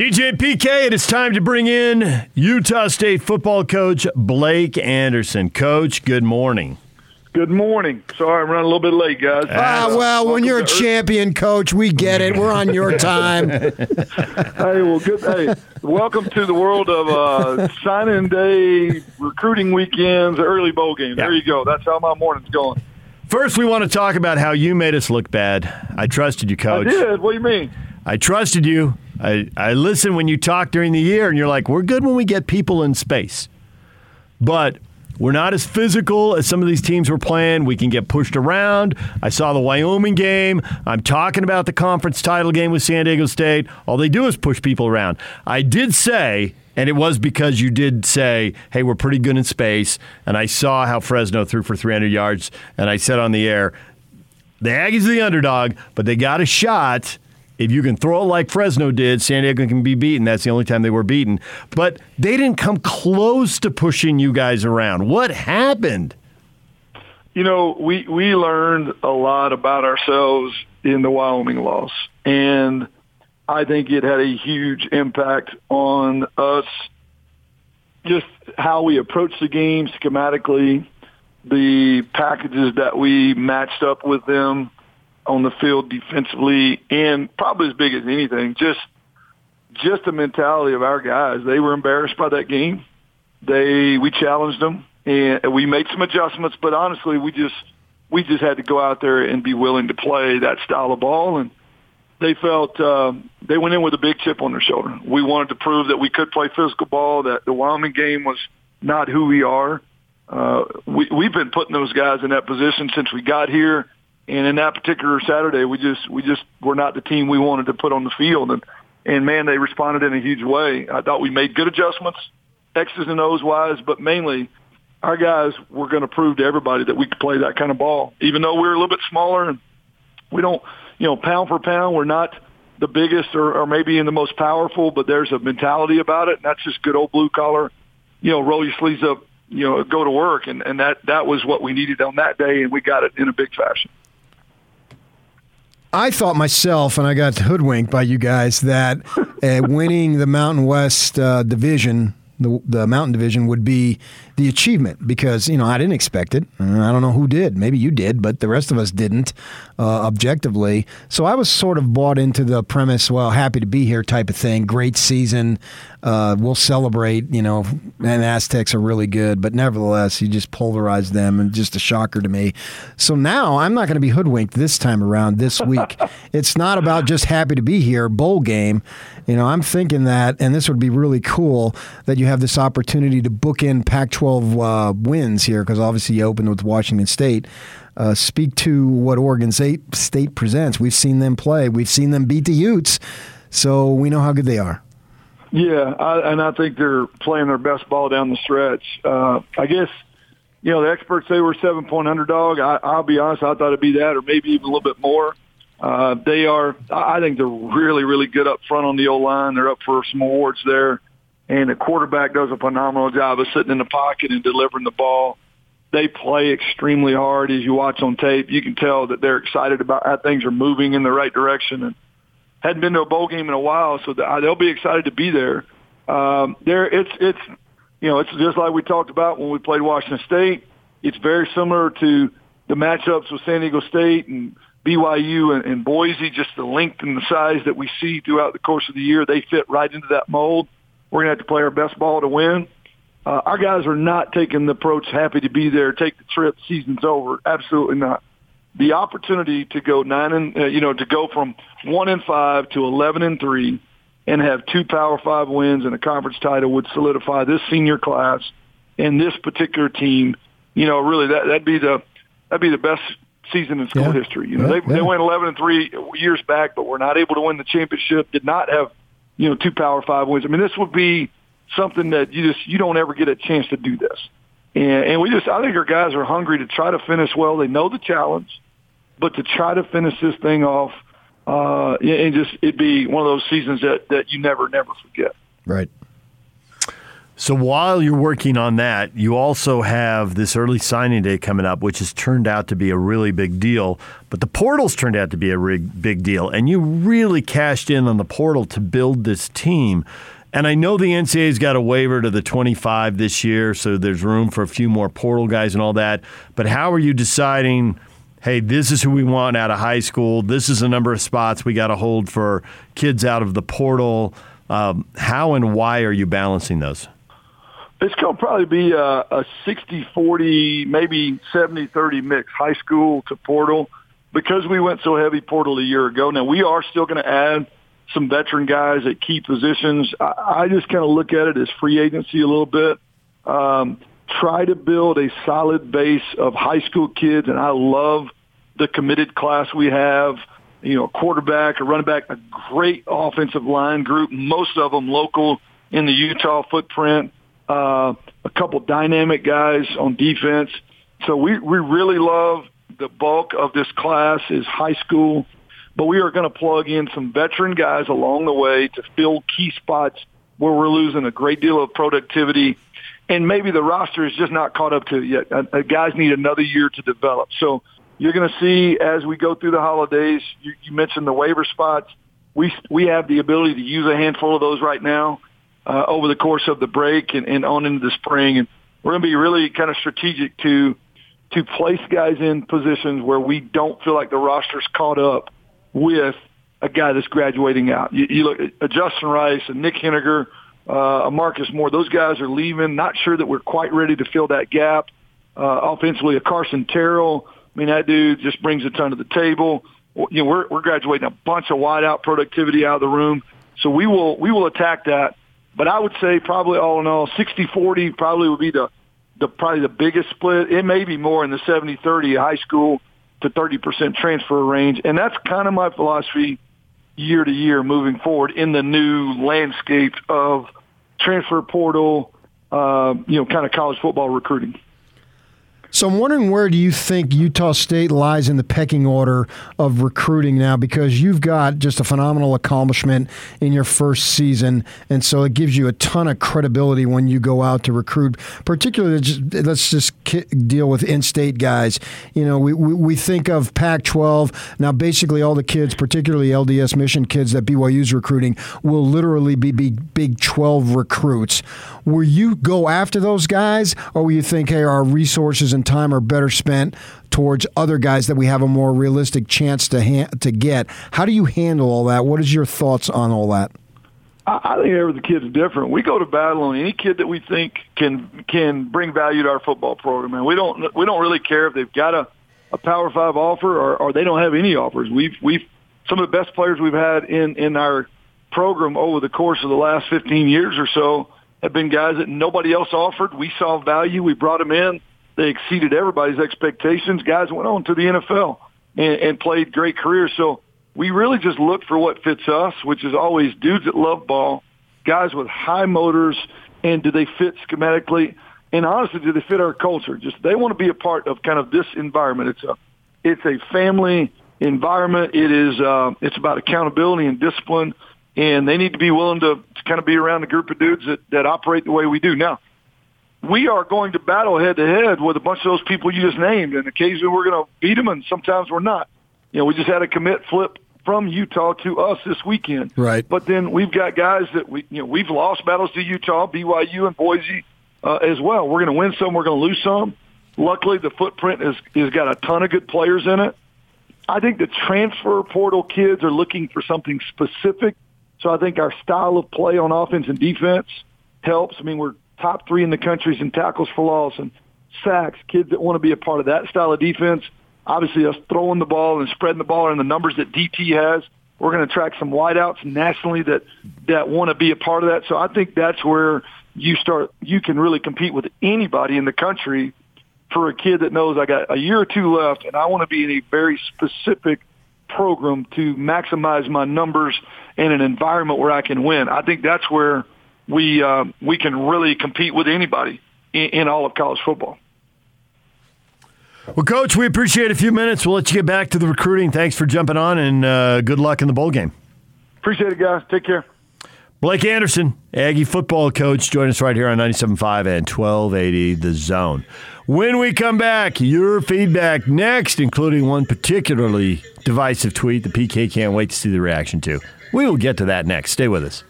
DJ PK, it is time to bring in Utah State football coach Blake Anderson. Coach, good morning. Good morning. Sorry, I'm running a little bit late, guys. Ah, well, when you're a to- champion, coach, we get it. We're on your time. Hey, well, good. Hey, welcome to the world of uh, signing day, recruiting weekends, early bowl games. There you go. That's how my morning's going. First, we want to talk about how you made us look bad. I trusted you, coach. I coach. did. What do you mean? I trusted you. I, I listened when you talk during the year, and you're like, we're good when we get people in space. But we're not as physical as some of these teams we're playing. We can get pushed around. I saw the Wyoming game. I'm talking about the conference title game with San Diego State. All they do is push people around. I did say, and it was because you did say, hey, we're pretty good in space. And I saw how Fresno threw for 300 yards. And I said on the air, the Aggies are the underdog, but they got a shot. If you can throw it like Fresno did, San Diego can be beaten. That's the only time they were beaten. But they didn't come close to pushing you guys around. What happened? You know, we we learned a lot about ourselves in the Wyoming loss, and I think it had a huge impact on us. Just how we approach the game schematically, the packages that we matched up with them on the field defensively, and probably as big as anything, just just the mentality of our guys. They were embarrassed by that game. They we challenged them and we made some adjustments, but honestly, we just we just had to go out there and be willing to play that style of ball and they felt uh, they went in with a big chip on their shoulder. We wanted to prove that we could play physical ball, that the Wyoming game was not who we are. Uh, we, we've been putting those guys in that position since we got here, and in that particular Saturday, we just we just were not the team we wanted to put on the field, and and man, they responded in a huge way. I thought we made good adjustments, X's and O's wise, but mainly our guys were going to prove to everybody that we could play that kind of ball, even though we were a little bit smaller and we don't, you know, pound for pound, we're not the biggest or, or maybe in the most powerful, but there's a mentality about it, and that's just good old blue collar, you know, roll your sleeves up, you know, go to work, and and that that was what we needed on that day, and we got it in a big fashion. I thought myself, and I got hoodwinked by you guys, that uh, winning the Mountain West uh, division, the, the Mountain Division, would be the achievement because, you know, I didn't expect it. Uh, I don't know who did. Maybe you did, but the rest of us didn't uh, objectively. So I was sort of bought into the premise, well, happy to be here type of thing. Great season. Uh, we'll celebrate, you know, and Aztecs are really good, but nevertheless, you just pulverized them and just a shocker to me. So now I'm not going to be hoodwinked this time around this week. it's not about just happy to be here, bowl game. You know, I'm thinking that, and this would be really cool that you have this opportunity to book in Pac 12 uh, wins here because obviously you opened with Washington State. Uh, speak to what Oregon State, presents. We've seen them play, we've seen them beat the Utes, so we know how good they are. Yeah, I, and I think they're playing their best ball down the stretch. Uh, I guess, you know, the experts say we're seven point underdog. I, I'll be honest, I thought it'd be that or maybe even a little bit more. Uh, they are, I I think they're really, really good up front on the O line. They're up for some awards there. And the quarterback does a phenomenal job of sitting in the pocket and delivering the ball. They play extremely hard as you watch on tape. You can tell that they're excited about how things are moving in the right direction. And hadn't been to a bowl game in a while, so they'll be excited to be there. Um, there, it's it's you know it's just like we talked about when we played Washington State. It's very similar to the matchups with San Diego State and BYU and, and Boise. Just the length and the size that we see throughout the course of the year, they fit right into that mold. We're gonna have to play our best ball to win. Uh, our guys are not taking the approach happy to be there, take the trip, season's over. Absolutely not the opportunity to go nine and uh, you know to go from one and five to eleven and three, and have two Power Five wins and a conference title would solidify this senior class and this particular team. You know, really that that'd be the that'd be the best season in school Yeah. history. You know, Yeah, they yeah. they went eleven and three years back, but were not able to win the championship. Did not have you know two Power Five wins. I mean, this would be something that you just you don't ever get a chance to do this. And, and we just, I think our guys are hungry to try to finish well. They know the challenge, but to try to finish this thing off, uh, and just, it'd be one of those seasons that, that you never, never forget. Right. So while you're working on that, you also have this early signing day coming up, which has turned out to be a really big deal. But the portal's turned out to be a big deal, and you really cashed in on the portal to build this team. And I know the NCAA's got a waiver to the 25 this year, so there's room for a few more portal guys and all that. But how are you deciding? Hey, this is who we want out of high school. This is the number of spots we got to hold for kids out of the portal. Um, how and why are you balancing those? It's going to probably be a, a 60-40, maybe 70-30 mix, high school to portal, because we went so heavy portal a year ago. Now, we are still going to add some veteran guys at key positions. I, I just kind of look at it as free agency a little bit. Um, try to build a solid base of high school kids, and I love the committed class we have. You know, a quarterback, a running back, a great offensive line group, most of them local in the Utah footprint uh, a couple dynamic guys on defense. So we, we really love the bulk of this class is high school, but we are going to plug in some veteran guys along the way to fill key spots where we're losing a great deal of productivity. And maybe the roster is just not caught up to it yet. Uh, uh guys need another year to develop. So you're going to see as we go through the holidays, you, you mentioned the waiver spots. We, we have the ability to use a handful of those right now uh, over the course of the break and, and on into the spring. And we're going to be really kind of strategic to to place guys in positions where we don't feel like the roster's caught up with a guy that's graduating out. You, you look at Justin Rice and Nick Heninger, uh, a Marcus Moore. Those guys are leaving. Not sure that we're quite ready to fill that gap. Uh, offensively, a Carson Terrell. I mean, that dude just brings a ton to the table. You know, we're, we're graduating a bunch of wideout productivity out of the room. So we will we will attack that but I would say probably all in all, 60-40 probably would be the, the probably the biggest split. It may be more in the 70-30 high school to 30% transfer range. And that's kind of my philosophy year to year moving forward in the new landscape of transfer portal, uh, you know, kind of college football recruiting. So I'm wondering where do you think Utah State lies in the pecking order of recruiting now? Because you've got just a phenomenal accomplishment in your first season, and so it gives you a ton of credibility when you go out to recruit. Particularly, let's just deal with in-state guys. You know, we, we, we think of Pac-12 now. Basically, all the kids, particularly LDS Mission kids that BYU's recruiting, will literally be big, Big 12 recruits. Will you go after those guys, or will you think, hey, our resources and and time are better spent towards other guys that we have a more realistic chance to ha- to get. How do you handle all that? What is your thoughts on all that? I think every kid's different. We go to battle on any kid that we think can can bring value to our football program, and we don't we don't really care if they've got a, a Power Five offer or, or they don't have any offers. We've we've some of the best players we've had in in our program over the course of the last 15 years or so have been guys that nobody else offered. We saw value. We brought them in. They exceeded everybody's expectations. Guys went on to the NFL and, and played great careers. So we really just look for what fits us, which is always dudes that love ball, guys with high motors, and do they fit schematically? And honestly, do they fit our culture? Just they want to be a part of kind of this environment. It's a it's a family environment. It is uh, it's about accountability and discipline, and they need to be willing to, to kind of be around a group of dudes that that operate the way we do. Now, we are going to battle head to head with a bunch of those people you just named, and occasionally we're going to beat them, and sometimes we're not. You know, we just had a commit flip from Utah to us this weekend. Right. But then we've got guys that we, you know, we've lost battles to Utah, BYU, and Boise uh, as well. We're going to win some, we're going to lose some. Luckily, the footprint has has got a ton of good players in it. I think the transfer portal kids are looking for something specific. So I think our style of play on offense and defense helps. I mean, we're top three in the countries in tackles for loss and sacks, kids that want to be a part of that style of defense. Obviously, us throwing the ball and spreading the ball and the numbers that DT has, we're going to attract some wideouts nationally that that want to be a part of that. So I think that's where you start. You can really compete with anybody in the country for a kid that knows I got a year or two left, and I want to be in a very specific program to maximize my numbers in an environment where I can win. I think that's where we uh, we can really compete with anybody in, in all of college football. Well, Coach, we appreciate a few minutes. We'll let you get back to the recruiting. Thanks for jumping on, and uh, good luck in the bowl game. Appreciate it, guys. Take care. Blake Anderson, Aggie football coach, join us right here on 97.5 and 1280 The Zone. When we come back, your feedback next, including one particularly divisive tweet the PK can't wait to see the reaction to. We will get to that next. Stay with us.